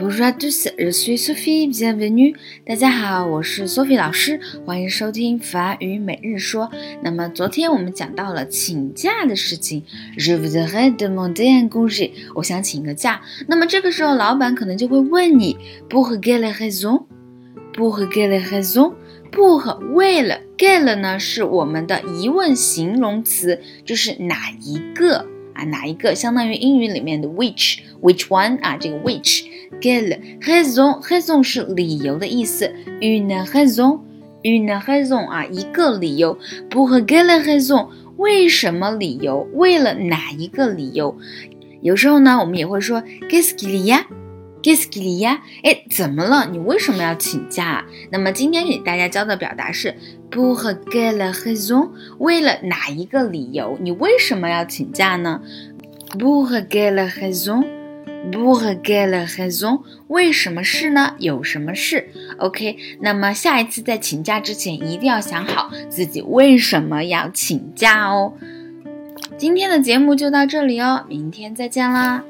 Bonjour à tous, je suis Sophie, bienvenue. 大家好，我是 Sophie 老师，欢迎收听法语每日说。那么昨天我们讲到了请假的事情，Je voudrais demander un congé，我想请个假。那么这个时候老板可能就会问你，Pour quelle raison？Pour quelle raison？Pour 为了，quelle 呢是我们的疑问形容词，就是哪一个。啊，哪一个相当于英语里面的 which，which one 啊？这个 which raison，raison 是理由的意思，une raison，une raison 啊，一个理由，pour quelle raison，为什么理由？为了哪一个理由？有时候呢，我们也会说 qu'est-ce qu'il y a？Qu'est-ce qu'il y a？哎，怎么了？你为什么要请假？那么今天给大家教的表达是 pour quelle raison？为了哪一个理由？你为什么要请假呢？pour quelle pour quelle raison？为什么事呢？有什么事？OK？那么下一次在请假之前，一定要想好自己为什么要请假哦。今天的节目就到这里哦，明天再见啦。